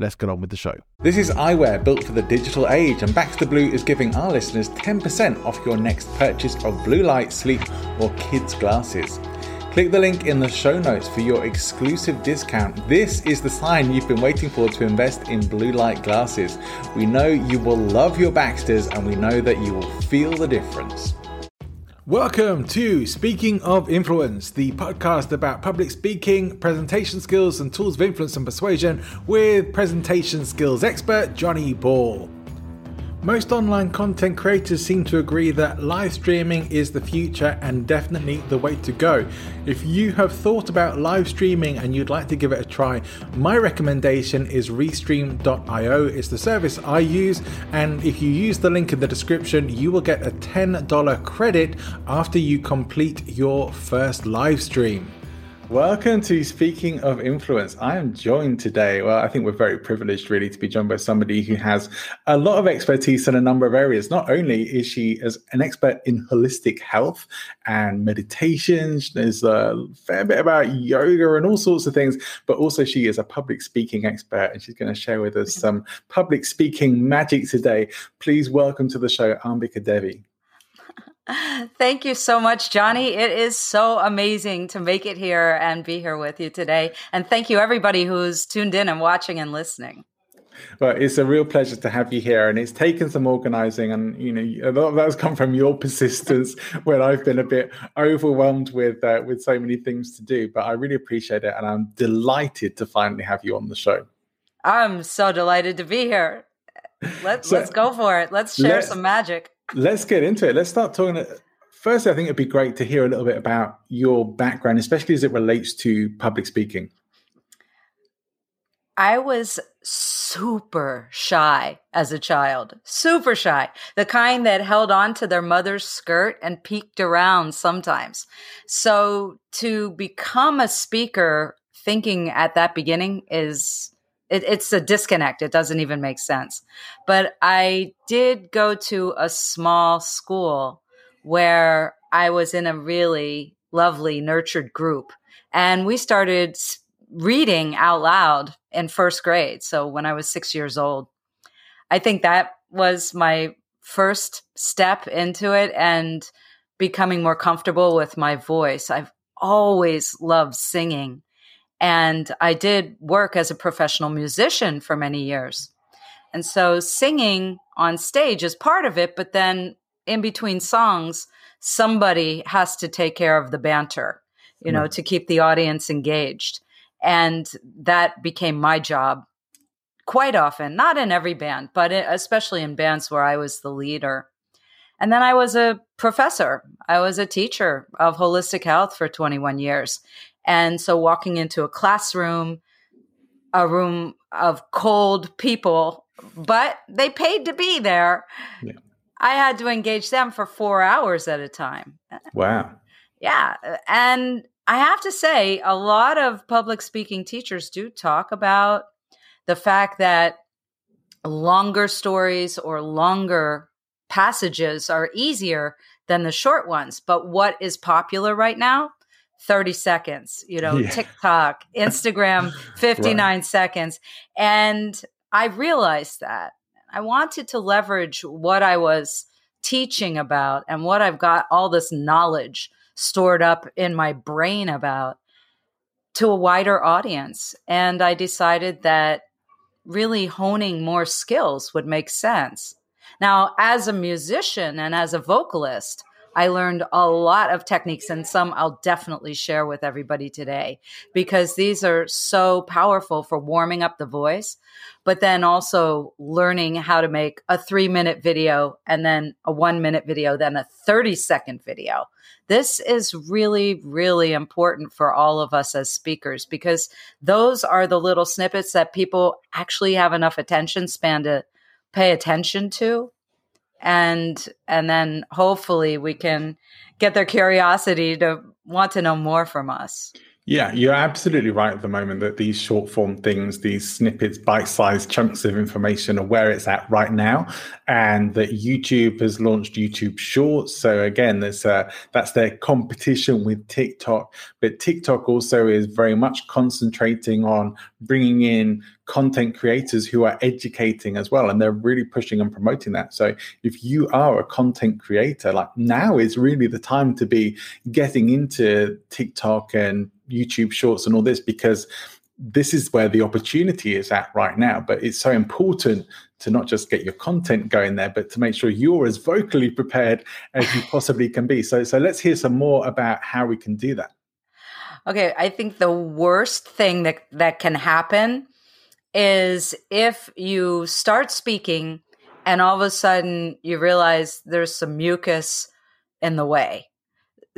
Let's get on with the show. This is eyewear built for the digital age, and Baxter Blue is giving our listeners 10% off your next purchase of blue light, sleep, or kids' glasses. Click the link in the show notes for your exclusive discount. This is the sign you've been waiting for to invest in blue light glasses. We know you will love your Baxters and we know that you will feel the difference. Welcome to Speaking of Influence, the podcast about public speaking, presentation skills, and tools of influence and persuasion with presentation skills expert Johnny Ball. Most online content creators seem to agree that live streaming is the future and definitely the way to go. If you have thought about live streaming and you'd like to give it a try, my recommendation is Restream.io. It's the service I use, and if you use the link in the description, you will get a $10 credit after you complete your first live stream. Welcome to Speaking of Influence. I am joined today. Well, I think we're very privileged, really, to be joined by somebody who has a lot of expertise in a number of areas. Not only is she as an expert in holistic health and meditation, there's a fair bit about yoga and all sorts of things, but also she is a public speaking expert and she's going to share with us some public speaking magic today. Please welcome to the show, Ambika Devi. Thank you so much, Johnny. It is so amazing to make it here and be here with you today. And thank you, everybody who's tuned in and watching and listening. Well, it's a real pleasure to have you here, and it's taken some organising, and you know a lot of that's come from your persistence when I've been a bit overwhelmed with uh, with so many things to do. But I really appreciate it, and I'm delighted to finally have you on the show. I'm so delighted to be here. Let's so, let's go for it. Let's share let's, some magic let's get into it. Let's start talking. Firstly, I think it'd be great to hear a little bit about your background, especially as it relates to public speaking. I was super shy as a child, super shy, the kind that held on to their mother's skirt and peeked around sometimes. So to become a speaker, thinking at that beginning is it, it's a disconnect. It doesn't even make sense. But I did go to a small school where I was in a really lovely, nurtured group. And we started reading out loud in first grade. So when I was six years old, I think that was my first step into it and becoming more comfortable with my voice. I've always loved singing. And I did work as a professional musician for many years. And so singing on stage is part of it, but then in between songs, somebody has to take care of the banter, you know, hmm. to keep the audience engaged. And that became my job quite often, not in every band, but especially in bands where I was the leader. And then I was a professor. I was a teacher of holistic health for 21 years. And so walking into a classroom, a room of cold people, but they paid to be there. Yeah. I had to engage them for four hours at a time. Wow. Yeah. And I have to say, a lot of public speaking teachers do talk about the fact that longer stories or longer passages are easier than the short ones. But what is popular right now 30 seconds, you know, yeah. TikTok, Instagram, 59 right. seconds. And I realized that I wanted to leverage what I was teaching about and what I've got all this knowledge stored up in my brain about to a wider audience. And I decided that really honing more skills would make sense. Now, as a musician and as a vocalist, I learned a lot of techniques, and some I'll definitely share with everybody today because these are so powerful for warming up the voice, but then also learning how to make a three minute video and then a one minute video, then a 30 second video. This is really, really important for all of us as speakers because those are the little snippets that people actually have enough attention span to pay attention to and and then hopefully we can get their curiosity to want to know more from us yeah, you're absolutely right at the moment that these short form things, these snippets, bite sized chunks of information are where it's at right now. And that YouTube has launched YouTube Shorts. So, again, that's their competition with TikTok. But TikTok also is very much concentrating on bringing in content creators who are educating as well and they're really pushing and promoting that so if you are a content creator like now is really the time to be getting into tiktok and youtube shorts and all this because this is where the opportunity is at right now. But it's so important to not just get your content going there but to make sure you're as vocally prepared as you possibly can be. So so let's hear some more about how we can do that. Okay i think the worst thing that that can happen is if you start speaking and all of a sudden you realize there's some mucus in the way.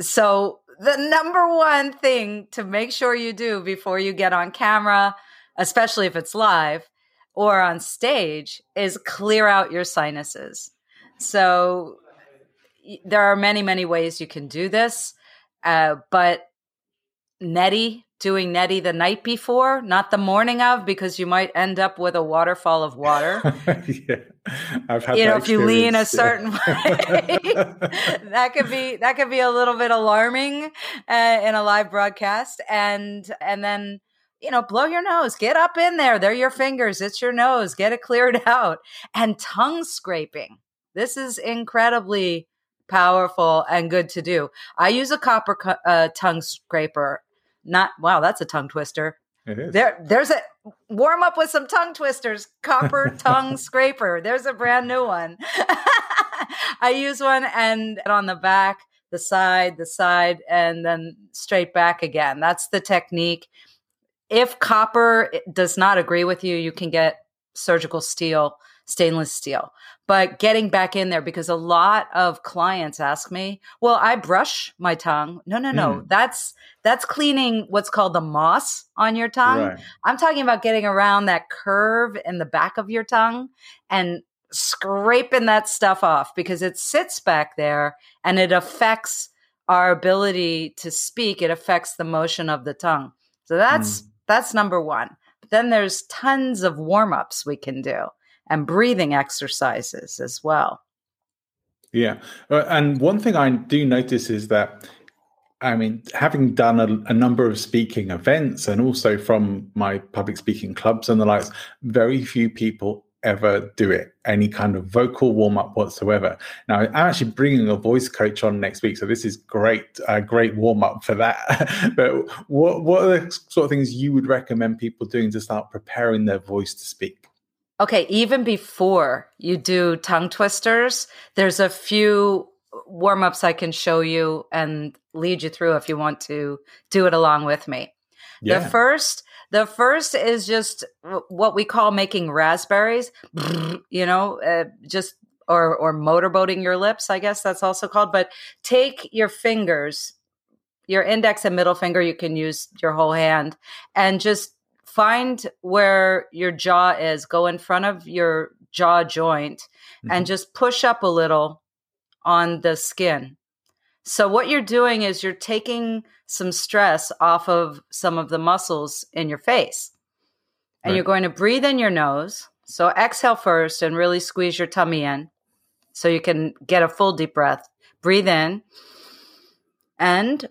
So, the number one thing to make sure you do before you get on camera, especially if it's live or on stage, is clear out your sinuses. So, there are many, many ways you can do this. Uh, but neti doing neti the night before, not the morning of, because you might end up with a waterfall of water. yeah, I've had you know, if you lean a certain way, that could be that could be a little bit alarming uh, in a live broadcast, and and then you know, blow your nose, get up in there. They're your fingers, it's your nose, get it cleared out, and tongue scraping. This is incredibly powerful and good to do. I use a copper uh, tongue scraper not wow, that's a tongue twister. It is. There, there's a warm up with some tongue twisters. Copper tongue scraper. There's a brand new one. I use one and on the back, the side, the side, and then straight back again. That's the technique. If copper does not agree with you, you can get surgical steel, stainless steel. But getting back in there because a lot of clients ask me well i brush my tongue. No no no. Mm. that's that's cleaning what's called the moss on your tongue. Right. i'm talking about getting around that curve in the back of your tongue and scraping that stuff off because it sits back there and it affects our ability to speak. It affects the motion of the tongue. So that's mm. that's number one. But then there's tons of warm-ups we can do and breathing exercises as well. Yeah. Uh, and one thing I do notice is that, I mean, having done a, a, number of speaking events and also from my public speaking clubs and the likes, very few people ever do it, any kind of vocal warm up whatsoever. Now, I'm actually bringing a voice coach on next week, so this is great, a great warm up for that. but what what are the sort of things you would recommend people doing to start preparing their voice to speak? Okay, even before you do tongue twisters, there's a few warm ups I can show you and lead you through if you want to do it along with me. Yeah. The first, the first is just what we call making raspberries. You know, uh, just or or motorboating your lips. I guess that's also called. But take your fingers, your index and middle finger. You can use your whole hand, and just find where your jaw is, go in front of your jaw joint mm-hmm. and just push up a little on the skin. So, what you're doing is you're taking some stress off of some of the muscles in your face. And right. you're going to breathe in your nose. So, exhale first and really squeeze your tummy in so you can get a full deep breath. Breathe in and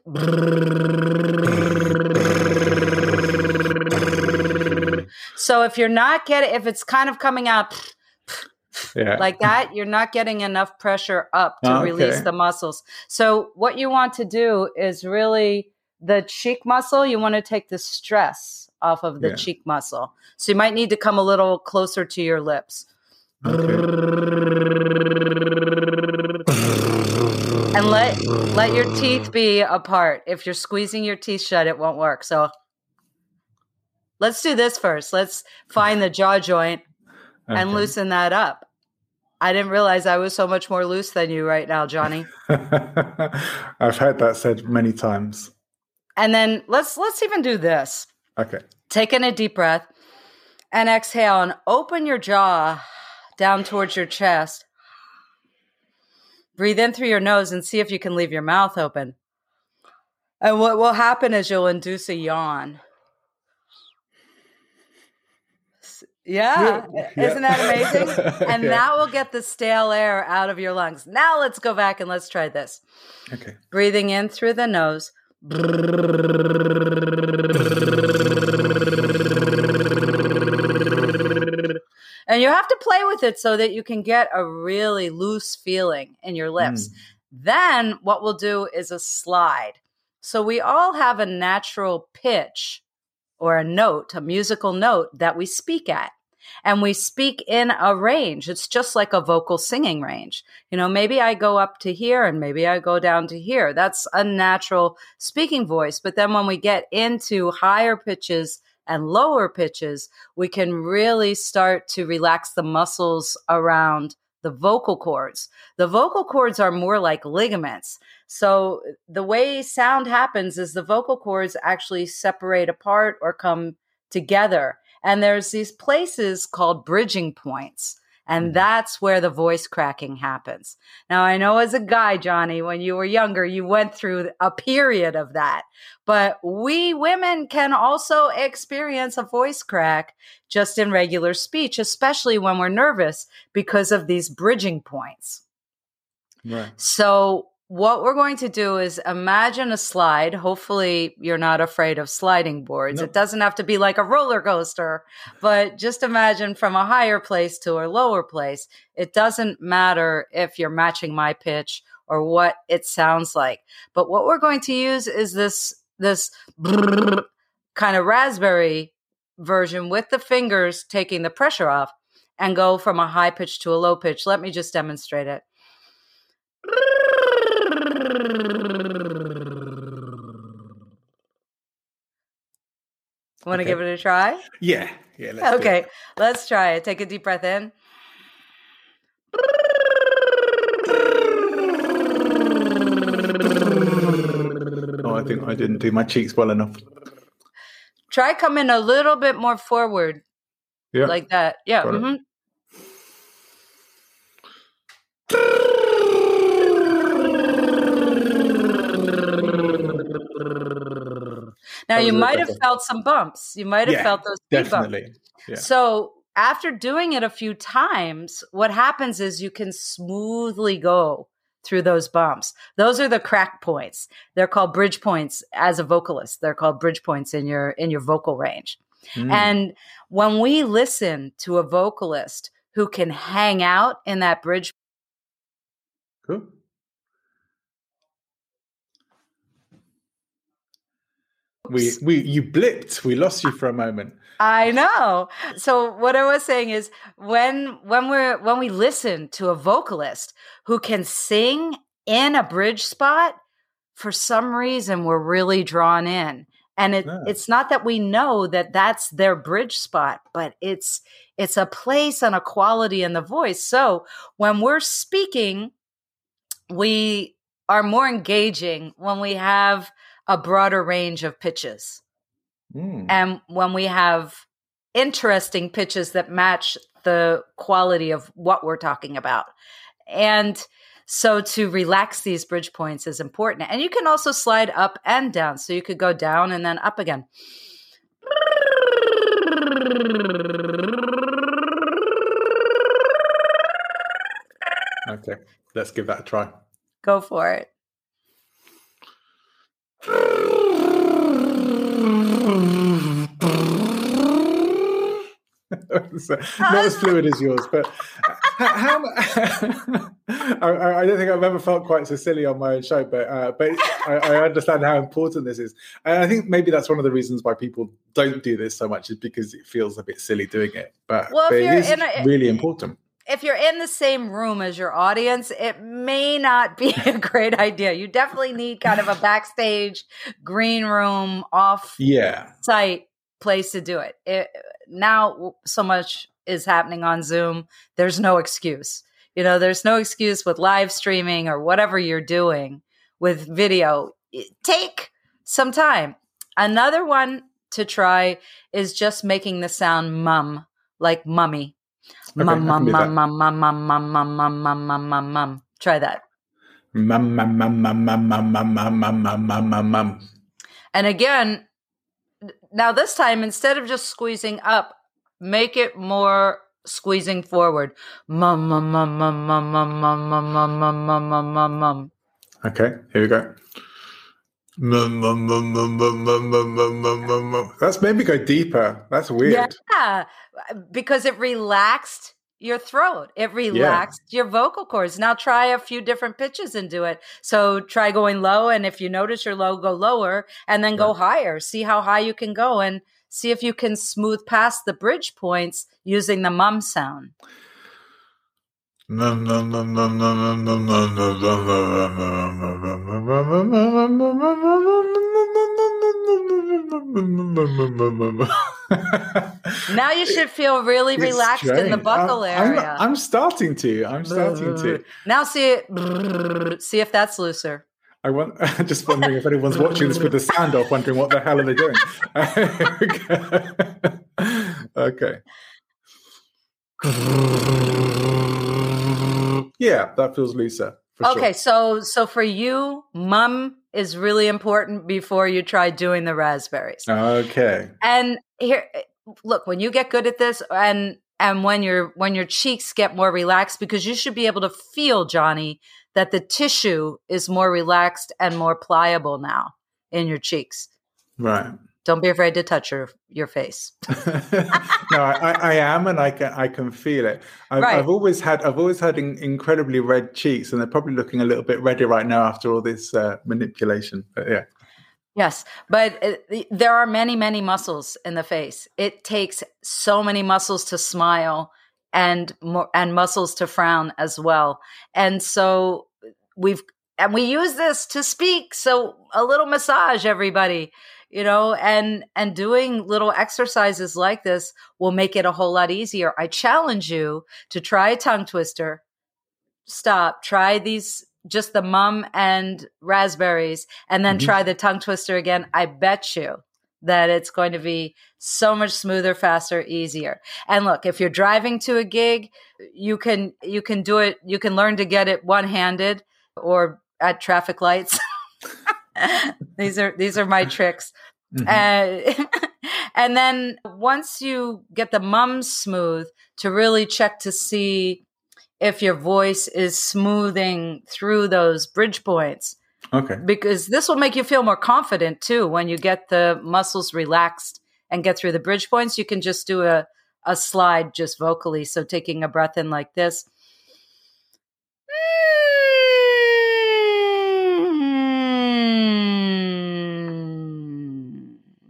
So if you're not getting, if it's kind of coming out yeah. like that, you're not getting enough pressure up to okay. release the muscles. So what you want to do is really the cheek muscle, you want to take the stress off of the yeah. cheek muscle. So you might need to come a little closer to your lips. Okay. and let let your teeth be apart. If you're squeezing your teeth shut, it won't work. So let's do this first. Let's find the jaw joint and loosen that up. I didn't realize I was so much more loose than you right now, Johnny. I've heard that said many times. And then let's let's even do this. Okay. Take in a deep breath and exhale and open your jaw down towards your chest. Breathe in through your nose and see if you can leave your mouth open. And what will happen is you'll induce a yawn. S- Yeah, Yeah. isn't that amazing? And Yeah. that will get the stale air out of your lungs. Now let's go back and let's try this. Okay. Breathing in through the nose. And you have to play with it so that you can get a really loose feeling in your lips. Hmm. Then what we'll do is a slide. So we all have a natural pitch or a note, a musical note that we speak at. And we speak in a range. It's just like a vocal singing range. You know, maybe I go up to here and maybe I go down to here. That's a natural speaking voice. But then when we get into higher pitches and lower pitches, we can really start to relax the muscles around the vocal cords. The vocal cords are more like ligaments. So eh, the way sound happens is the vocal cords actually separate apart or come together. And there's these places called bridging points. And mm-hmm. that's where the voice cracking happens. Now, I know as a guy, Johnny, when you were younger, you went through a period of that. But we women can also experience a voice crack just in regular speech, especially when we're nervous because of these bridging points. Right. So, what we're going to do is imagine a slide. Hopefully, you're not afraid of sliding boards. No. It doesn't have to be like a roller coaster, but just imagine from a higher place to a lower place. It doesn't matter if you're matching my pitch or what it sounds like. But what we're going to use is this this kind of raspberry version with the fingers taking the pressure off and go from a high pitch to a low pitch. Let me just demonstrate it. Want to Okay. give it a try? Yeah. Yeah. Let's Okay, let's try it. Take a deep breath in. Oh, I think I didn't do my cheeks well enough. Try coming a little bit more forward, Yeah. like that. Yeah. Got Now you was a bit might have felt some bumps. You might have Yeah, felt those. Definitely. Yeah. So after doing it a few times, what happens is you can smoothly go through those bumps. Those are the crack points. They're called bridge points as a vocalist. They're called bridge points in your in your vocal range. Mm. And when we listen to a vocalist who can hang out in that bridge Cool. We we you blipped. We lost you for a moment. I know. So what I was saying is when when we're when we listen to a vocalist who can sing in a bridge spot, for some reason we're really drawn in. And it, Yeah. it's not that we know that that's their bridge spot, but it's it's a place and a quality in the voice. So when we're speaking, we are more engaging when we have a broader range of pitches Mm. and when we have interesting pitches that match the quality of what we're talking about. And so to relax these bridge points is important. And you can also slide up and down. So you could go down and then up again. Okay, let's give that a try. Go for it. So, not as fluid as yours, but how, how I, I- don't think I've ever felt quite so silly on my own show. But uh, but I, I understand how important this is, and I think maybe that's one of the reasons why people don't do this so much is because it feels a bit silly doing it. But, Well, but it is a- really important. If you're in the same room as your audience, it may not be a great idea. You definitely need kind of a backstage green room off yeah site place to do it. it. Now so much is happening on Zoom. There's no excuse. You know, there's no excuse with live streaming or whatever you're doing with video. Take some time. Another one to try is just making the sound mum, like mummy. Okay, Mum, mum, that. mum, mum, mum, mum, mum, mum, mum, mum, mum, mum. Try that. Mum, mum, mum, mum, mum, mum, mum, mum, mum, mum, mum, mum, mum. And again, now this time, instead of just squeezing up, make it more squeezing forward. Mum, mum, mum, mum, mum, mum, mum, mum, mum, mum, mum, mum, mum, mum. Okay, here we go. Mum, mum, mum, mum, mum, mum, mum, mum, mum, mum, mum. That's made me go deeper. That's weird. Yeah, because it relaxed your throat. It relaxed your vocal cords. Now try a few different pitches and do it. So try going low, and if you notice your low, go lower, and then go higher. See how high you can go, and see if you can smooth past the bridge points using the mum sound. Now you should feel really It's relaxed in the buccal I'm- area. I'm, I'm starting to. I'm starting to. Now see it. See if that's looser. I want. I'm just wondering if anyone's watching this with the sound off, wondering what the hell are they doing. okay. Yeah, that feels looser. For Okay, Sure. so so for you, mum is really important before you try doing the raspberries. Okay. And here look, when you get good at this and and when your when your cheeks get more relaxed because you should be able to feel Johnny that the tissue is more relaxed and more pliable now in your cheeks. Right. Don't be afraid to touch your your face. no, I, I, am, and I can I can feel it. I've, Right. I've always had I've always had in, incredibly red cheeks, and they're probably looking a little bit redder right now after all this uh, manipulation. But yeah, Yes, but uh, there are many, many muscles in the face. It takes so many muscles to smile and more, and muscles to frown as well. And so we've and we use this to speak. So a little massage, everybody, you know, and and doing little exercises like this will make it a whole lot easier. I challenge you to try a tongue twister. Stop. Try these just the mum and raspberries and then Mhm. try the tongue twister again. I bet you that it's going to be so much smoother, faster, easier. And look, if you're driving to a gig, you can you can do it, you can learn to get it one-handed or at traffic lights. these are these are my tricks. Mhm. Uh, and then once you get the mum smooth to really check to see if your voice is smoothing through those bridge points okay. because this will make you feel more confident too when you get the muscles relaxed and get through the bridge points you can just do a, a slide just vocally so taking a breath in like this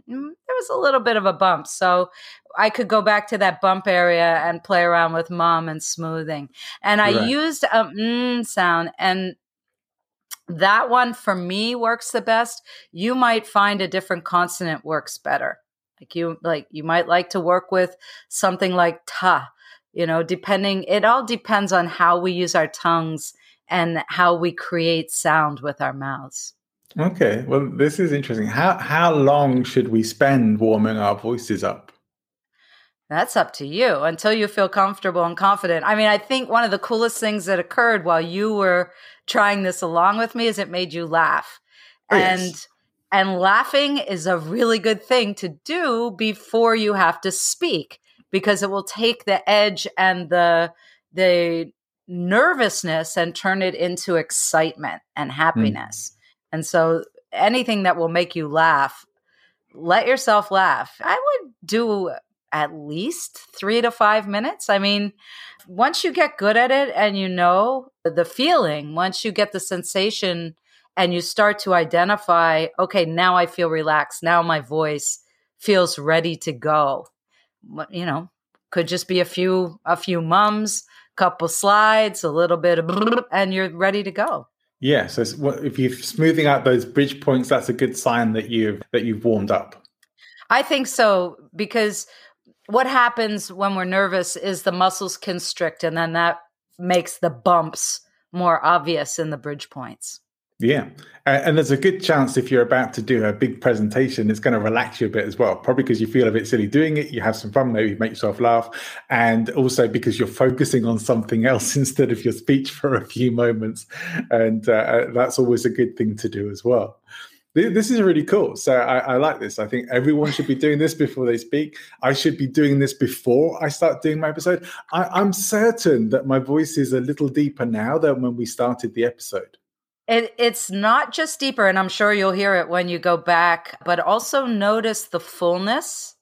Mm, there was a little bit of a bump so i could go back to that bump area and play around with mom and smoothing. And i Right. used a mm sound and that one for me works the best. You might find a different consonant works better. Like you like you might like to work with something like ta you know depending it all depends on how we use our tongues and how we create sound with our mouths Okay. Well, this is interesting. How how long should we spend warming our voices up? That's up to you until you feel comfortable and confident. I mean, I think one of the coolest things that occurred while you were trying this along with me is it made you laugh. Oh, and yes. and laughing is a really good thing to do before you have to speak because it will take the edge and the the nervousness and turn it into excitement and happiness. Hmm. And so anything that will make you laugh, let yourself laugh. I would do at least three to five minutes. I mean, once you get good at it and you know the feeling, once you get the sensation and you start to identify, okay, now I feel relaxed. Now my voice feels ready to go. You know, could just be a few a few mums, couple slides, a little bit of, and you're ready to go. Yeah. So if you're smoothing out those bridge points, that's a good sign that you've that you've warmed up. I think so because what happens when we're nervous is the muscles constrict, and then that makes the bumps more obvious in the bridge points. Yeah. and there's a good chance if you're about to do a big presentation, it's going to relax you a bit as well. Probably because you feel a bit silly doing it. You have some fun, maybe make yourself laugh. And also because you're focusing on something else instead of your speech for a few moments. And uh, uh that's always a good thing to do as well. This is really cool. So I, I, like this. I think everyone should be doing this before they speak. I should be doing this before I start doing my episode. I, am certain that my voice is a little deeper now than when we started the episode. It, it's not just deeper, and I'm sure you'll hear it when you go back, but also notice the fullness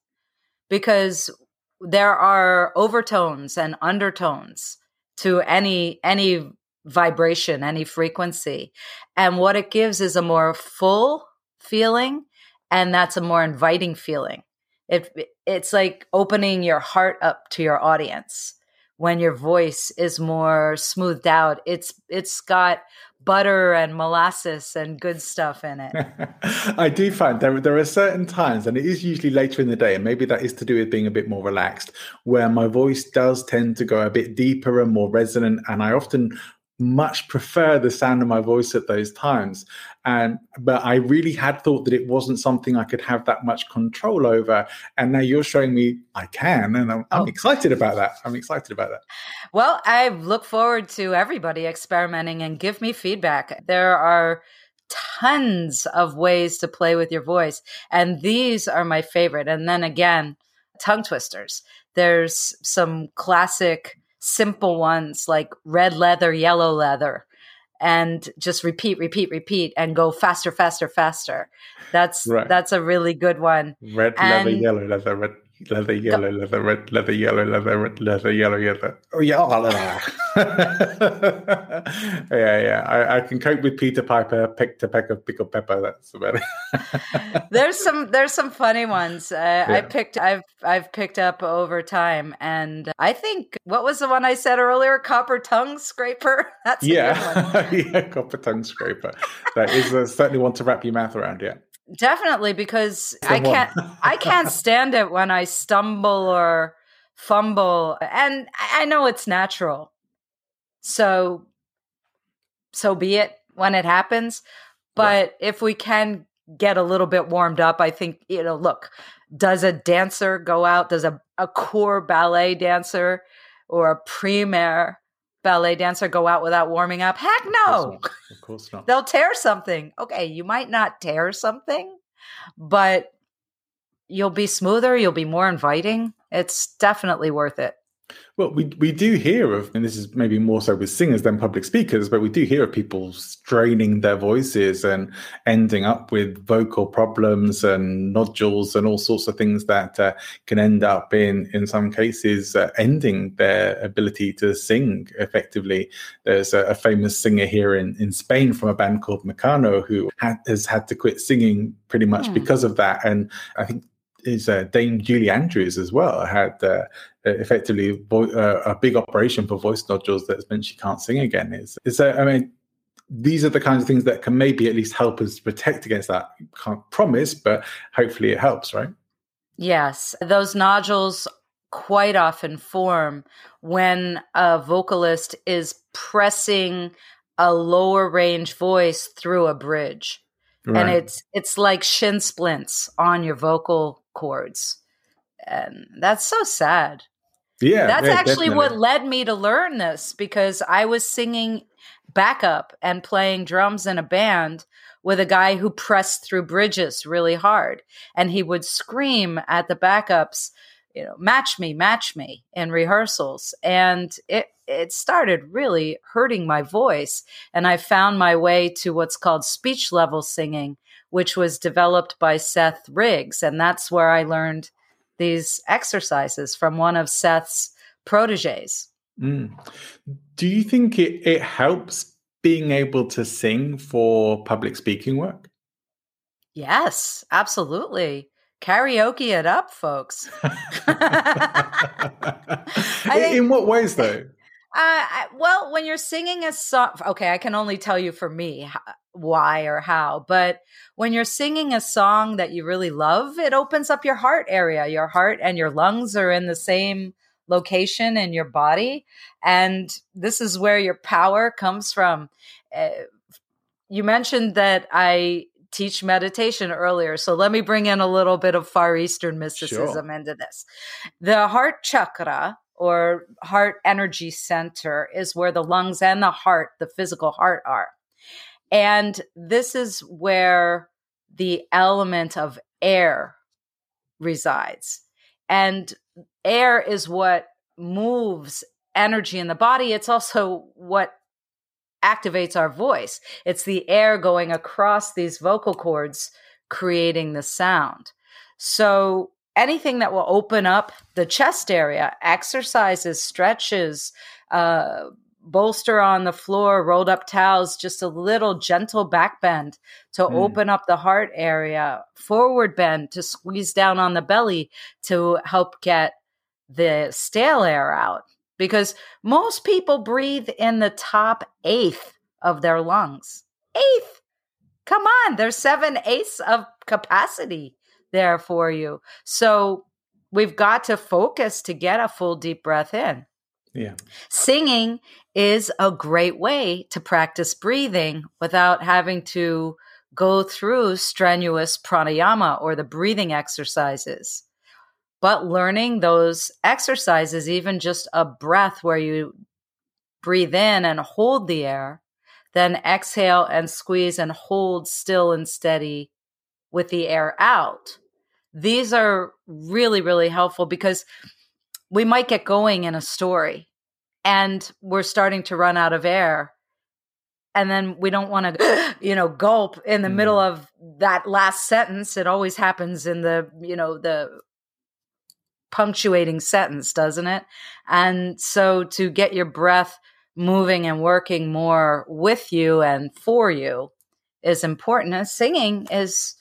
because there are overtones and undertones to any any vibration, any frequency. And what it gives is a more full feeling, and that's a more inviting feeling. It, it's like opening your heart up to your audience when your voice is more smoothed out. It's it's got butter and molasses and good stuff in it. I do find there there are certain times, and it is usually later in the day, and maybe that is to do with being a bit more relaxed, where my voice does tend to go a bit deeper and more resonant, and I often much prefer the sound of my voice at those times. And but I really had thought that it wasn't something I could have that much control over. And now you're showing me I can, and I'm, I'm oh. excited about that. I'm excited about that. Well, I look forward to everybody experimenting and give me feedback. There are tons of ways to play with your voice, and these are my favorite. And then again, tongue twisters. There's some classic simple ones like red leather, yellow leather, and just repeat, repeat, repeat, and go faster, faster, faster. That's right. that's a really good one. Red and, leather, yellow leather, red leather, yellow leather, red leather, yellow leather, red leather, yellow leather. Oh yeah, yeah, yeah. I, I, can cope with Peter Piper, pick to peck of pickled pepper. That's about it. there's some there's some funny ones. Uh, yeah. I picked I've I've picked up over time, and I think what was the one I said earlier? Copper tongue scraper. That's yeah, yeah, copper tongue scraper. That is uh, certainly one to wrap your mouth around. Yeah. Definitely, because I can't I can't stand it when I stumble or fumble, and I know it's natural. So, so be it when it happens. But yeah. if we can get a little bit warmed up, I think you know. Look, does a dancer go out? Does a a corps ballet dancer or a premier ballet dancer go out without warming up? Heck no. Of course not. Of course not. They'll tear something. Okay, you might not tear something, but you'll be smoother, you'll be more inviting. It's definitely worth it. Well, we we do hear of, and this is maybe more so with singers than public speakers, but we do hear of people straining their voices and ending up with vocal problems and nodules and all sorts of things that uh, can end up in, in some cases, uh, ending their ability to sing effectively. There's a, a, famous singer here in, in Spain from a band called Mecano who ha- has had to quit singing pretty much mm. because of that. And I think is uh, Dame Julie Andrews as well had uh, effectively vo- uh, a big operation for voice nodules that's meant she can't sing again. Is is uh, I mean these are the kinds of things that can maybe at least help us protect against that. Can't promise, but hopefully it helps, right? Yes, those nodules quite often form when a vocalist is pressing a lower range voice through a bridge. Right. And it's it's like shin splints on your vocal cords. And that's so sad. Yeah. That's yeah, actually definitely. what led me to learn this because I was singing backup and playing drums in a band with a guy who pressed through bridges really hard. And he would scream at the backups, you know, match me, match me in rehearsals. And it, it started really hurting my voice. And I found my way to what's called speech level singing, which was developed by Seth Riggs. And that's where I learned these exercises from one of Seth's proteges. Mm. Do you think it, it helps being able to sing for public speaking work? Yes, absolutely. Karaoke it up, folks. think, In what ways, though? I, well, when you're singing a song, okay, I can only tell you for me why or how, but when you're singing a song that you really love, it opens up your heart area. Your heart and your lungs are in the same location in your body. And this is where your power comes from. Uh, you mentioned that I teach meditation earlier. So let me bring in a little bit of Far Eastern mysticism sure. into this. The heart chakra or heart energy center is where the lungs and the heart, the physical heart, are. And this is where the element of air resides. And air is what moves energy in the body. It's also what activates our voice. It's the air going across these vocal cords, creating the sound. So anything that will open up the chest area, exercises, stretches, uh, bolster on the floor, rolled up towels, just a little gentle back bend to mm. open up the heart area, forward bend to squeeze down on the belly to help get the stale air out. Because most people breathe in the top eighth of their lungs. Eighth! Come on, there's seven eighths of capacity there for you. So we've got to focus to get a full deep breath in. Yeah. Singing is a great way to practice breathing without having to go through strenuous pranayama or the breathing exercises. But learning those exercises, even just a breath where you breathe in and hold the air, then exhale and squeeze and hold still and steady with the air out these are really, really helpful because we might get going in a story and we're starting to run out of air. And then we don't want to, you know, gulp in the mm. middle of that last sentence. It always happens in the, you know, the punctuating sentence, doesn't it? And so to get your breath moving and working more with you and for you is important. And singing is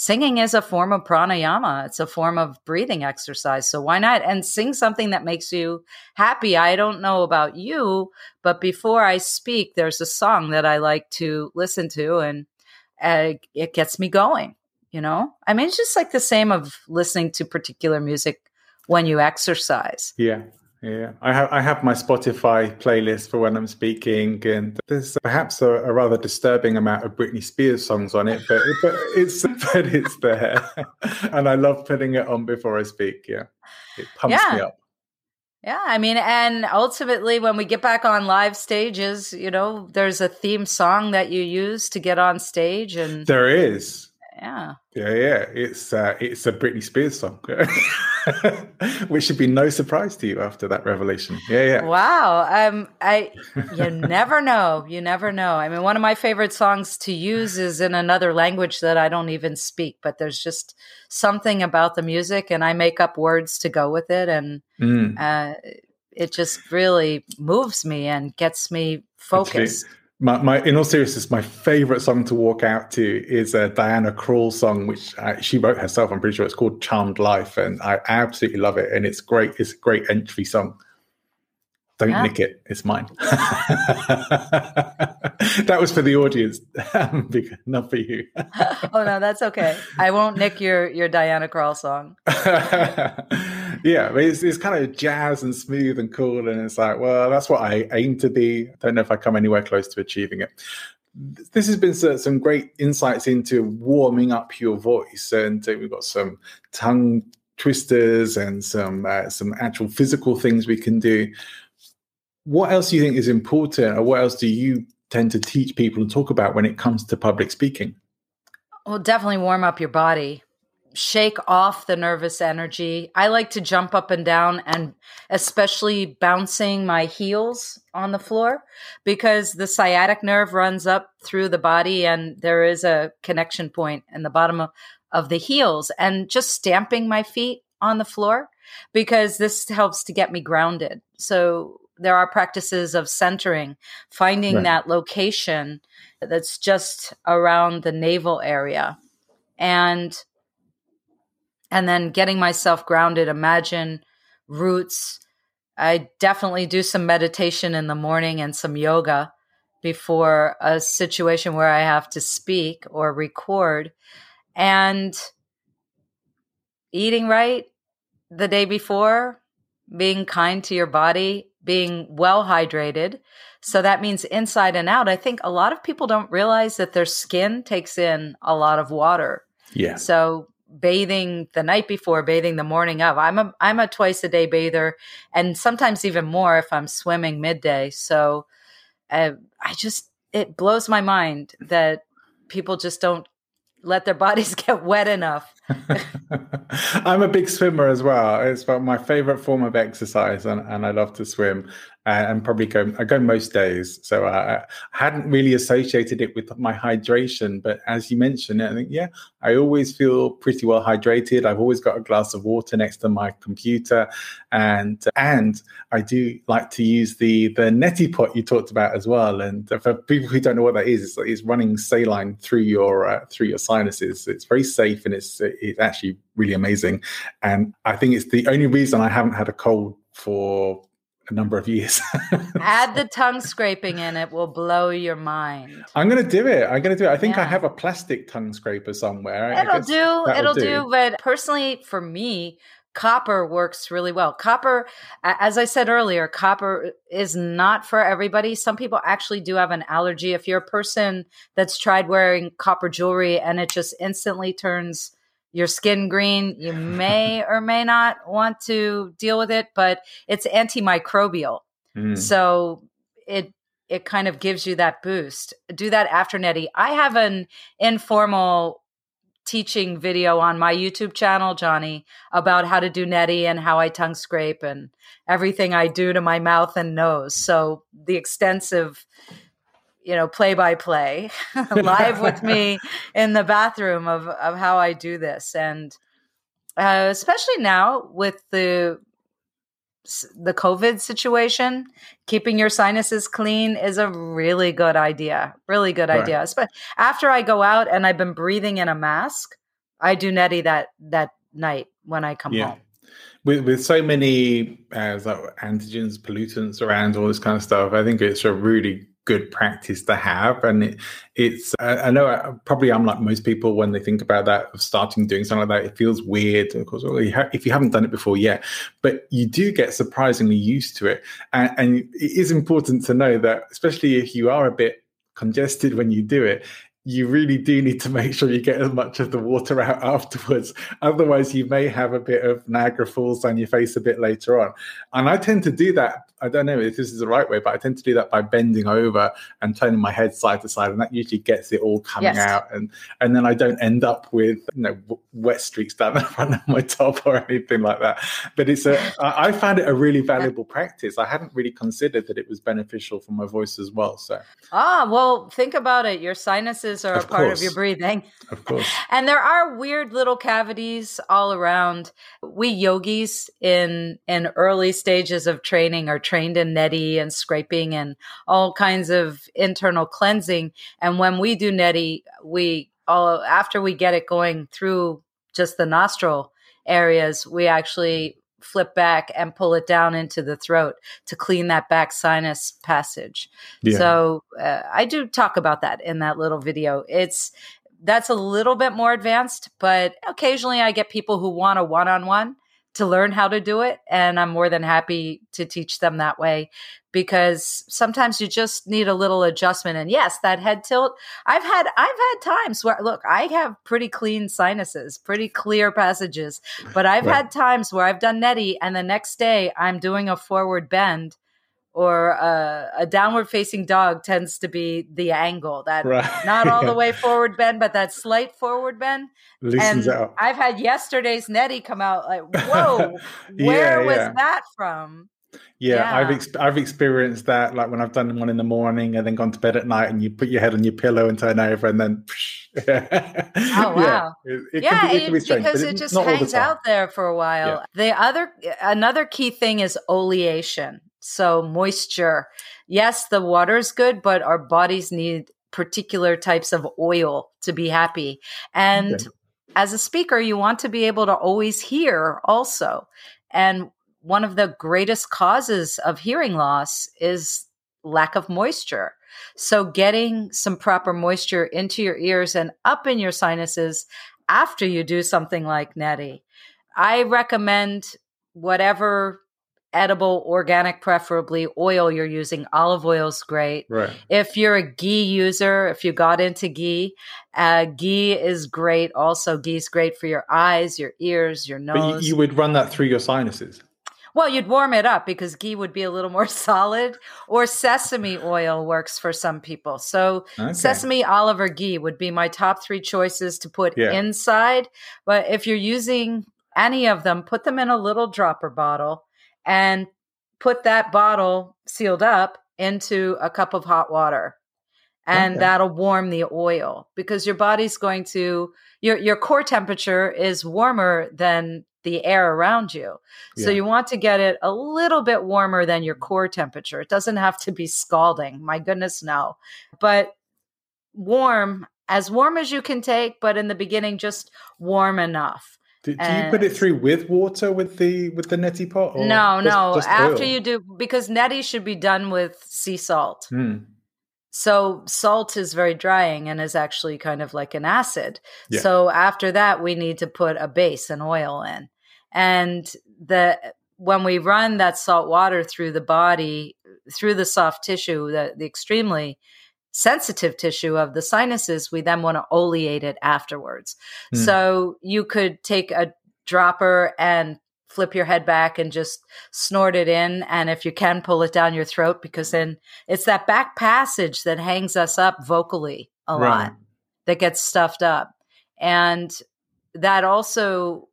singing is a form of pranayama. It's a form of breathing exercise. So why not? And sing something that makes you happy. I don't know about you, but before I speak, there's a song that I like to listen to and uh, it gets me going. You know, I mean, it's just like the same of listening to particular music when you exercise. Yeah. Yeah, I have I have my Spotify playlist for when I'm speaking, and there's perhaps a, a, rather disturbing amount of Britney Spears songs on it, but but it's but it's there, and I love putting it on before I speak. Yeah, it pumps yeah. me up. Yeah, I mean, and ultimately, when we get back on live stages, you know, there's a theme song that you use to get on stage, and there is. Yeah. Yeah, yeah. It's uh, it's a Britney Spears song. which should be no surprise to you after that revelation. Yeah, yeah. Wow. Um, I you never know. You never know. I mean, one of my favorite songs to use is in another language that I don't even speak, but there's just something about the music, and I make up words to go with it, and mm. uh, it just really moves me and gets me focused. Actually, my, my, in all seriousness, my favorite song to walk out to is a Diana Krall song, which uh, she wrote herself. I'm pretty sure it's called "Charmed Life," and I absolutely love it. And it's great. It's a great entry song. Don't yeah. nick it; it's mine. that was for the audience, not for you. oh no, that's okay. I won't nick your your Diana Krall song yeah, it's, it's kind of jazz and smooth and cool. And it's like, well, that's what I aim to be. I don't know if I come anywhere close to achieving it. This has been some great insights into warming up your voice. And we've got some tongue twisters and some uh, some actual physical things we can do. What else do you think is important, or what else do you tend to teach people and talk about when it comes to public speaking? Well, definitely warm up your body shake off the nervous energy. I like to jump up and down and especially bouncing my heels on the floor because the sciatic nerve runs up through the body and there is a connection point in the bottom of, of the heels and just stamping my feet on the floor because this helps to get me grounded. So there are practices of centering, finding right. that location that's just around the navel area. And and then getting myself grounded. Imagine roots I definitely do some meditation in the morning and some yoga before a situation where I have to speak or record. And eating right the day before, being kind to your body, being well hydrated. So that means inside and out. I think a lot of people don't realize that their skin takes in a lot of water. Yeah. So bathing the night before, bathing the morning of. I'm a I'm a twice a day bather, and sometimes even more if I'm swimming midday. So uh, I just it blows my mind that people just don't let their bodies get wet enough. I'm a big swimmer as well. It's my favorite form of exercise, and, and I love to swim and probably go I go most days. So I, I, hadn't really associated it with my hydration, but as you mentioned, I think yeah, I always feel pretty well hydrated. I've always got a glass of water next to my computer, and and I do like to use the the neti pot you talked about as well. And for people who don't know what that is, it's, it's running saline through your uh, through your sinuses. It's very safe and it's it's actually really amazing. And I think it's the only reason I haven't had a cold for a number of years. Add the tongue scraping in, it will blow your mind. I'm going to do it. I'm going to do it. I think yeah. I have a plastic tongue scraper somewhere. It'll do. It'll do. do. But personally, for me, copper works really well. Copper, as I said earlier, copper is not for everybody. Some people actually do have an allergy. If you're a person that's tried wearing copper jewelry and it just instantly turns your skin green. You may or may not want to deal with it, but it's antimicrobial. Mm. So it it kind of gives you that boost. Do that after neti. I have an informal teaching video on my YouTube channel, Johnny, about how to do neti and how I tongue scrape and everything I do to my mouth and nose. So the extensive you know, play by play live with me in the bathroom of, of how I do this. And uh, especially now with the the COVID situation, keeping your sinuses clean is a really good idea. Really good right. idea. But after I go out and I've been breathing in a mask, I do neti that that night when I come yeah. home. With with so many uh, antigens, pollutants around, all this kind of stuff, I think it's a really good practice to have and it, it's i know uh, probably i'm like most people when they think about that of starting doing something like that it feels weird of course if you haven't done it before yet but you do get surprisingly used to it and, and it is important to know that especially if you are a bit congested when you do it you really do need to make sure you get as much of the water out afterwards. Otherwise, you may have a bit of Niagara Falls on your face a bit later on. And I tend to do that. I don't know if this is the right way, but I tend to do that by bending over and turning my head side to side, and that usually gets it all coming yes. out. And and then I don't end up with you know wet streaks down the front of my top or anything like that. But it's a I found it a really valuable practice. I hadn't really considered that it was beneficial for my voice as well. So ah, well, think about it. Your sinuses are of a part of your breathing. Of course. and there are weird little cavities all around. We yogis in in early stages of training are trained in neti and scraping and all kinds of internal cleansing. And when we do neti, we all after we get it going through just the nostril areas, we actually flip back and pull it down into the throat to clean that back sinus passage. Yeah. So uh, I do talk about that in that little video. It's that's a little bit more advanced, but occasionally I get people who want a one-on-one to learn how to do it and I'm more than happy to teach them that way because sometimes you just need a little adjustment and yes that head tilt I've had I've had times where look I have pretty clean sinuses pretty clear passages but I've right. had times where I've done neti and the next day I'm doing a forward bend or a, a, downward facing dog tends to be the angle that right. not all the way forward bend, but that slight forward bend. Loosens and out. I've had yesterday's neti come out like, whoa, where was yeah. that from? Yeah, I've ex- I've experienced that. Like when I've done one in the morning and then gone to bed at night, and you put your head on your pillow and turn over, and then. oh wow! Yeah, it, it yeah, be, it strange, because it just hangs out there for a while. The other another key thing is oleation. So, moisture. Yes, the water is good, but our bodies need particular types of oil to be happy. And okay. as a speaker, you want to be able to always hear also. And one of the greatest causes of hearing loss is lack of moisture. So, getting some proper moisture into your ears and up in your sinuses after you do something like neti. I recommend whatever edible, organic, preferably oil you're using. Olive oil is great. Right. If you're a ghee user, if you got into ghee, uh, ghee is great. Also, ghee is great for your eyes, your ears, your nose. But you, you would run that through your sinuses. Well, you'd warm it up because ghee would be a little more solid, or sesame oil works for some people. So, Okay. sesame, olive, or ghee would be my top three choices to put Yeah. inside. But if you're using any of them, put them in a little dropper bottle and put that bottle sealed up into a cup of hot water. And Okay. that'll warm the oil because your body's going to your your core temperature is warmer than the air around you. So you want to get it a little bit warmer than your core temperature. It doesn't have to be scalding. My goodness, no. But warm, as warm as you can take, but in the beginning, just warm enough. Do, do you put it through with water with the with the neti pot? Or no, just- no. just After you do, because neti should be done with sea salt. Hmm. So salt is very drying and is actually kind of like an acid. Yeah. So after that, we need to put a base, an oil in. And the when we run that salt water through the body, through the soft tissue, the, the extremely sensitive tissue of the sinuses, we then want to oleate it afterwards. Hmm. So you could take a dropper and flip your head back and just snort it in. And if you can, pull it down your throat because then it's that back passage that hangs us up vocally a lot that gets stuffed up. And that also,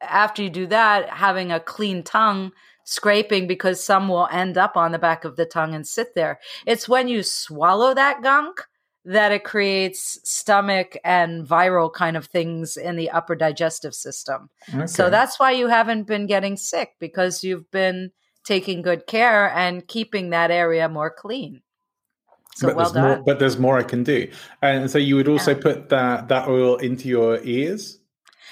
after you do that, having a clean tongue, scraping because some will end up on the back of the tongue and sit there. It's when you swallow that gunk that it creates stomach and viral kind of things in the upper digestive system. So that's why you haven't been getting sick because you've been taking good care and keeping that area more clean. So but well there's more, done. but there's more I can do. And so you would also Yeah. put that that oil into your ears.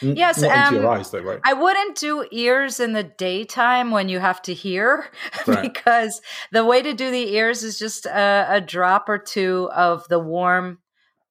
N- Yes, not into your um, eyes though, right? I wouldn't do ears in the daytime when you have to hear Right. because the way to do the ears is just a, a drop or two of the warm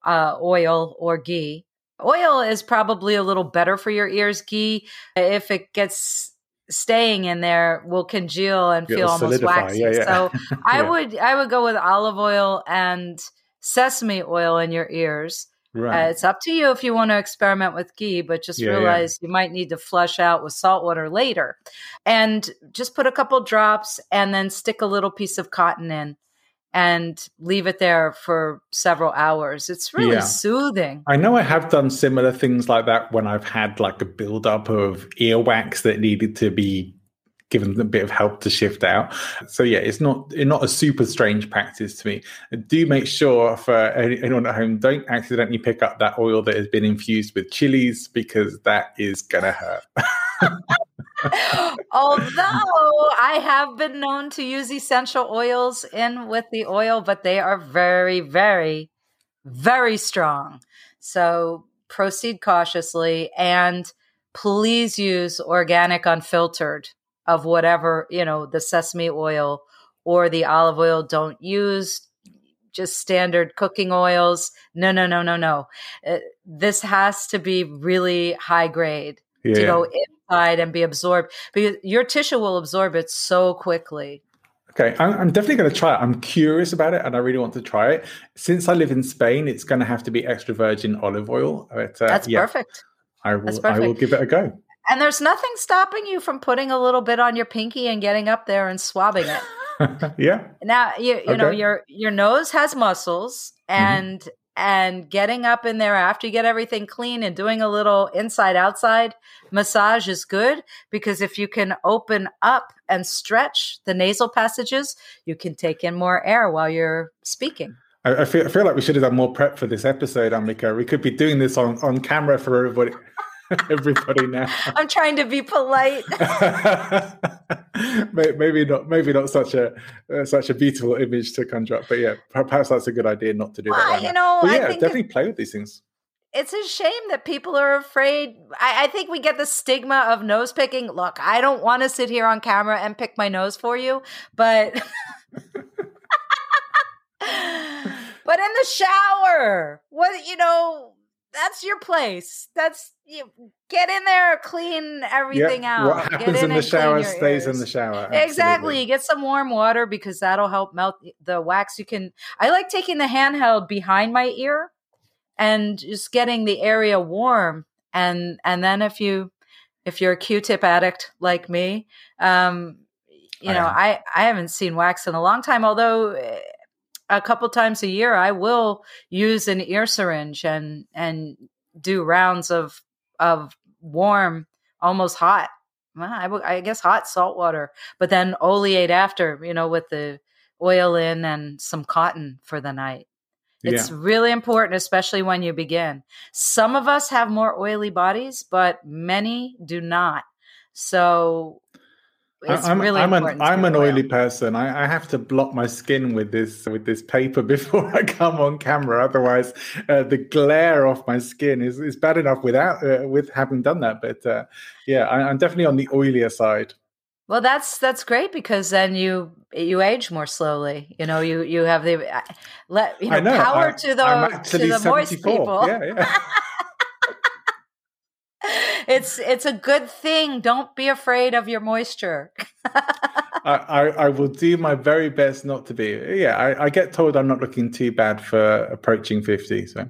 uh, oil or ghee. Oil is probably a little better for your ears. Ghee, if it gets staying in there, will congeal and It'll feel almost solidify. waxy. Yeah, yeah. So I would I would go with olive oil and sesame oil in your ears. Right. Uh, it's up to you if you want to experiment with ghee, but just Yeah, yeah. realize you might need to flush out with salt water later. And just put a couple drops and then stick a little piece of cotton in and leave it there for several hours. It's really Yeah. soothing. I know I have done similar things like that when I've had like a buildup of earwax that needed to be given a bit of help to shift out. So yeah, it's not it's not a super strange practice to me. Do make sure for anyone at home, don't accidentally pick up that oil that has been infused with chilies because that is gonna hurt. Although I have been known to use essential oils in with the oil, but they are very, very, very strong. So proceed cautiously and please use organic unfiltered of whatever, you know, the sesame oil or the olive oil. Don't use just standard cooking oils. No, no, no, no, no. Uh, this has to be really high grade Yeah. to go inside and be absorbed because your tissue will absorb it so quickly. Okay, I'm, I'm definitely going to try it. I'm curious about it, and I really want to try it. Since I live in Spain, it's going to have to be extra virgin olive oil. But, uh, That's yeah, perfect. I will. That's I will give it a go. And there's nothing stopping you from putting a little bit on your pinky and getting up there and swabbing it. yeah. Now you you know your your nose has muscles mm-hmm. and and getting up in there after you get everything clean and doing a little inside outside massage is good because if you can open up and stretch the nasal passages, you can take in more air while you're speaking. I, I feel I feel like we should have done more prep for this episode, Ambika. We could be doing this on, on camera for everybody everybody now. I'm trying to be polite. Maybe not maybe not such a uh, such a beautiful image to conjure up, but yeah, perhaps that's a good idea not to do that. Right you now. know, But I yeah, definitely play with these things. it's a shame that people are afraid. I, I, think we get the stigma of nose picking. Look, I don't want to sit here on camera and pick my nose for you, but but in the shower, what you know, that's your place. That's you get in there, clean everything out. What happens in, in the shower stays ears. in the shower. Absolutely. Exactly. Get some warm water because that'll help melt the wax. You can. I like taking the handheld behind my ear and just getting the area warm. And and then if you if you're a Q-tip addict like me, um, you know. I I haven't seen wax in a long time. Although eh, a couple times a year, I will use an ear syringe and and do rounds of of warm, almost hot. Well, I, I guess hot salt water, but then oleate after, you know, with the oil in and some cotton for the night. It's yeah. really important, especially when you begin. Some of us have more oily bodies, but many do not. So it's I'm, really I'm an I'm an oily person. I, I, have to block my skin with this with this paper before I come on camera. Otherwise, uh, the glare off my skin is, is bad enough without uh, with having done that. But uh, yeah, I, I'm definitely on the oilier side. Well, that's that's great because then you you age more slowly. You know, you you have the uh, let you know, know. power I, to the to the moist people. Yeah, yeah. it's it's a good thing. Don't be afraid of your moisture. I, I, I will do my very best not to be. Yeah, I, I get told I'm not looking too bad for approaching fifty. So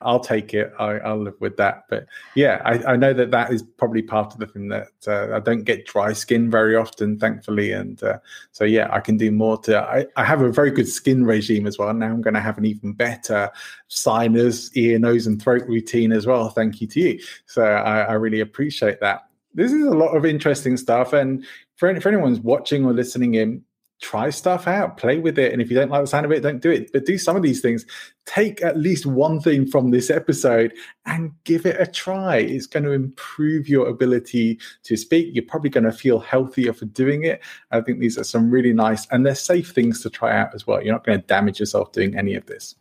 I'll take it. I, will live with that. But yeah, I, I, know that that is probably part of the thing that uh, I don't get dry skin very often, thankfully. And uh, so, yeah, I can do more to. I, I have a very good skin regime as well. Now I'm going to have an even better sinus, ear, nose, and throat routine as well. Thank you to you. So I, I really appreciate that. This is a lot of interesting stuff. And for, for anyone's watching or listening in, try stuff out, play with it. And if you don't like the sound of it, don't do it. But do some of these things. Take at least one thing from this episode and give it a try. It's going to improve your ability to speak. You're probably going to feel healthier for doing it. I think these are some really nice and they're safe things to try out as well. You're not going to damage yourself doing any of this.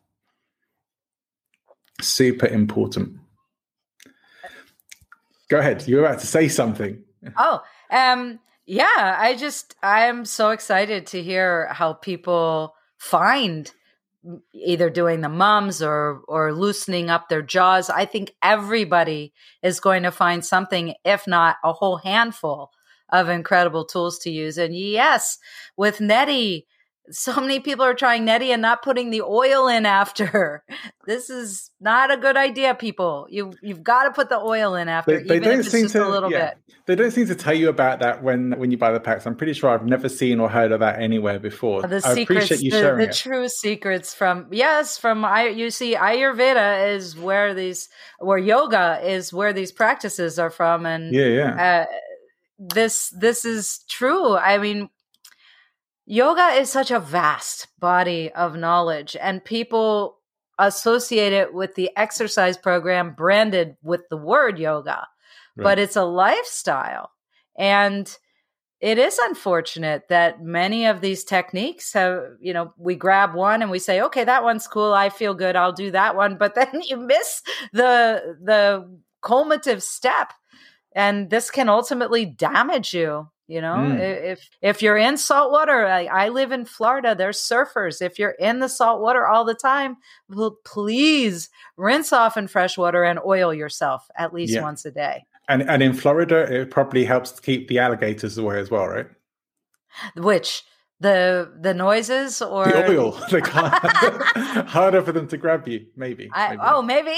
Super important. Go ahead. You're about to say something. Oh, um, yeah, I just I'm so excited to hear how people find either doing the mums or or loosening up their jaws. I think everybody is going to find something, if not a whole handful of incredible tools to use. And yes, with Neti, so many people are trying neti and not putting the oil in after. This is not a good idea, people. You you've got to put the oil in after, they, they it's just to, a little yeah, bit. They don't seem to tell you about that when when you buy the packs. I'm pretty sure I've never seen or heard of that anywhere before. The I secrets, appreciate you the, sharing the it. true secrets from yes, from I. You see, Ayurveda is where these, where yoga is where these practices are from, and yeah, yeah. Uh, this this is true. I mean, yoga is such a vast body of knowledge and people associate it with the exercise program branded with the word yoga right. but it's a lifestyle and it is unfortunate that many of these techniques have you know we grab one and we say okay that one's cool i feel good i'll do that one but then you miss the the culminative step and this can ultimately damage you you know, mm. if if you're in salt water, I, I, live in Florida. There's surfers. If you're in the salt water all the time, well, please rinse off in fresh water and oil yourself at least yeah. once a day. And and in Florida, it probably helps to keep the alligators away as well, right? Which the the noises or the oil harder for them to grab you maybe, I, maybe. oh maybe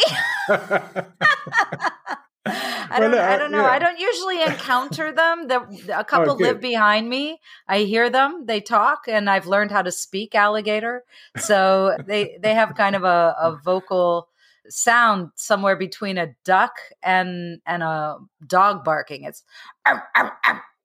I don't. I don't know. Yeah. I don't usually encounter them. The, a couple oh, live behind me. I hear them. They talk, and I've learned how to speak alligator. So they they have kind of a, a vocal sound somewhere between a duck and and a dog barking. It's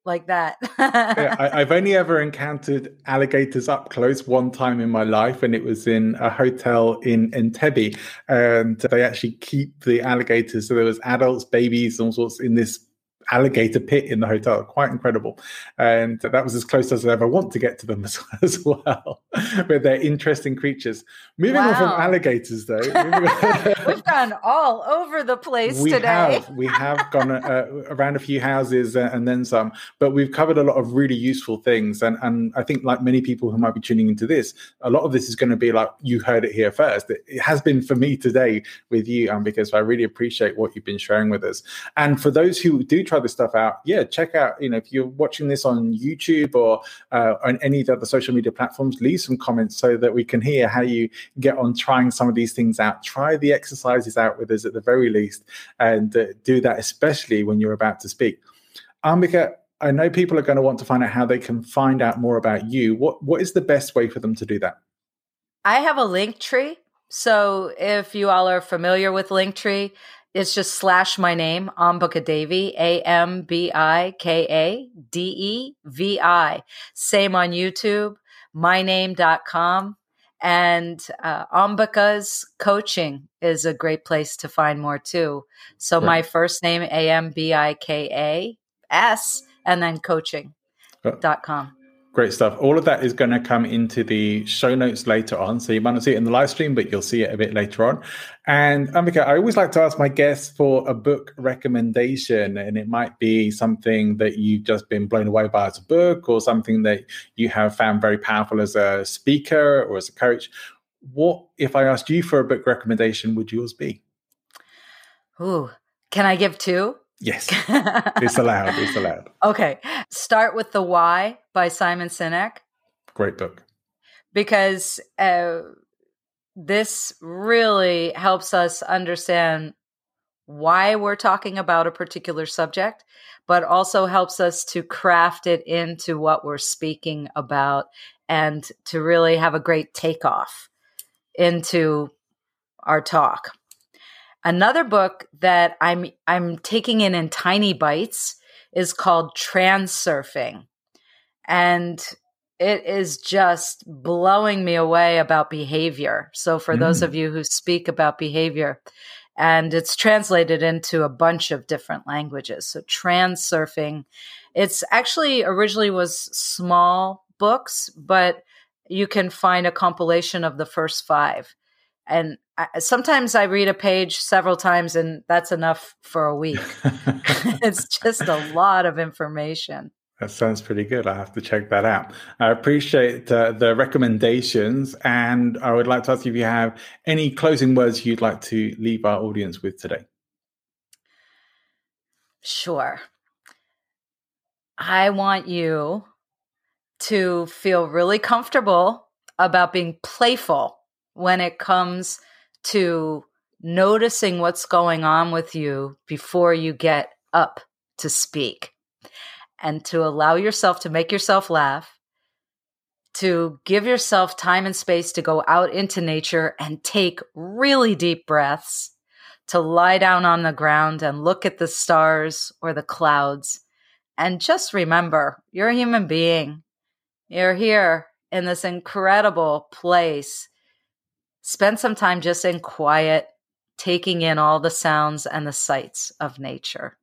like that. yeah, I, have only ever encountered alligators up close one time in my life, and it was in a hotel in Entebbe. And they actually keep the alligators. So there was adults, babies, all sorts in this alligator pit in the hotel. Quite incredible. And that was as close as I ever want to get to them as, as well. but they're interesting creatures. Moving wow. on from alligators, though. We've gone all over the place we today. Have, we have gone uh, around a few houses and then some, but we've covered a lot of really useful things. And, and I think, like many people who might be tuning into this, a lot of this is going to be like, you heard it here first. It, it has been for me today with you, um, because I really appreciate what you've been sharing with us. And for those who do try this stuff out, yeah, check out, you know, if you're watching this on YouTube or uh, on any of the other social media platforms, leave some comments so that we can hear how you get on trying some of these things out. Try the exercises out with us at the very least, and uh, do that especially when you're about to speak. Ambika, I know people are going to want to find out how they can find out more about you. What what is the best way for them to do that? I have a link tree. So if you all are familiar with Linktree, it's just slash my name, Ambika Devi, A M B I K A D E V I. Same on YouTube, myname.com. And uh, Ambika's coaching is a great place to find more too. So right. my first name, A M B I K A S, and then coaching.com. Great stuff. All of that is going to come into the show notes later on. So you might not see it in the live stream, but you'll see it a bit later on. And Ambika, I always like to ask my guests for a book recommendation. And it might be something that you've just been blown away by as a book or something that you have found very powerful as a speaker or as a coach. What, if I asked you for a book recommendation, would yours be? Ooh, can I give two? Yes, it's allowed. It's allowed. Okay. Start with The Why by Simon Sinek. Great book. Because uh, this really helps us understand why we're talking about a particular subject, but also helps us to craft it into what we're speaking about and to really have a great takeoff into our talk. Another book that I'm I'm taking in in tiny bites is called Transurfing. And it is just blowing me away about behavior. So for mm. those of you who speak about behavior, and it's translated into a bunch of different languages. So transurfing, it's actually originally was small books, but you can find a compilation of the first five and I, sometimes I read a page several times, and that's enough for a week. it's just a lot of information. That sounds pretty good. I have to check that out. I appreciate uh, the recommendations, and I would like to ask you if you have any closing words you'd like to leave our audience with today. Sure. I want you to feel really comfortable about being playful when it comes to noticing what's going on with you before you get up to speak and to allow yourself to make yourself laugh, to give yourself time and space to go out into nature and take really deep breaths, to lie down on the ground and look at the stars or the clouds. And just remember, you're a human being. You're here in this incredible place Spend some time just in quiet, taking in all the sounds and the sights of nature.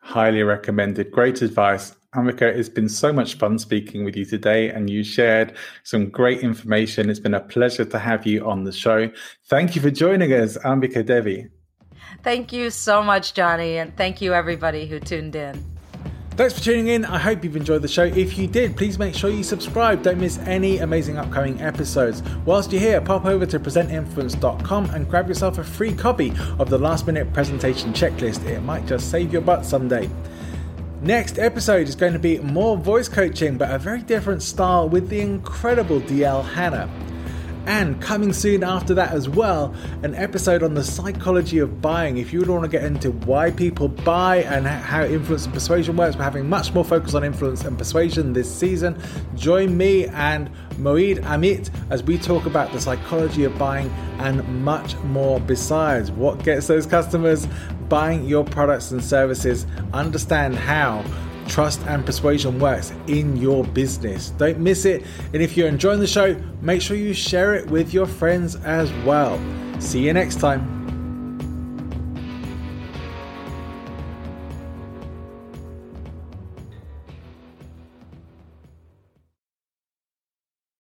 Highly recommended. Great advice. Ambika, it's been so much fun speaking with you today, and you shared some great information. It's been a pleasure to have you on the show. Thank you for joining us, Ambika Devi. Thank you so much, Johnny, and thank you, everybody who tuned in. Thanks for tuning in. I hope you've enjoyed the show. If you did, please make sure you subscribe. Don't miss any amazing upcoming episodes. Whilst you're here, pop over to presentinfluence.com and grab yourself a free copy of the last minute presentation checklist. It might just save your butt someday. Next episode is going to be more voice coaching, but a very different style with the incredible DL Hannah. And coming soon after that as well, an episode on the psychology of buying. If you would want to get into why people buy and how influence and persuasion works, we're having much more focus on influence and persuasion this season. Join me and Moeed Amit as we talk about the psychology of buying and much more besides. What gets those customers buying your products and services? Understand how trust and persuasion works in your business. Don't miss it. And if you're enjoying the show, make sure you share it with your friends as well. See you next time.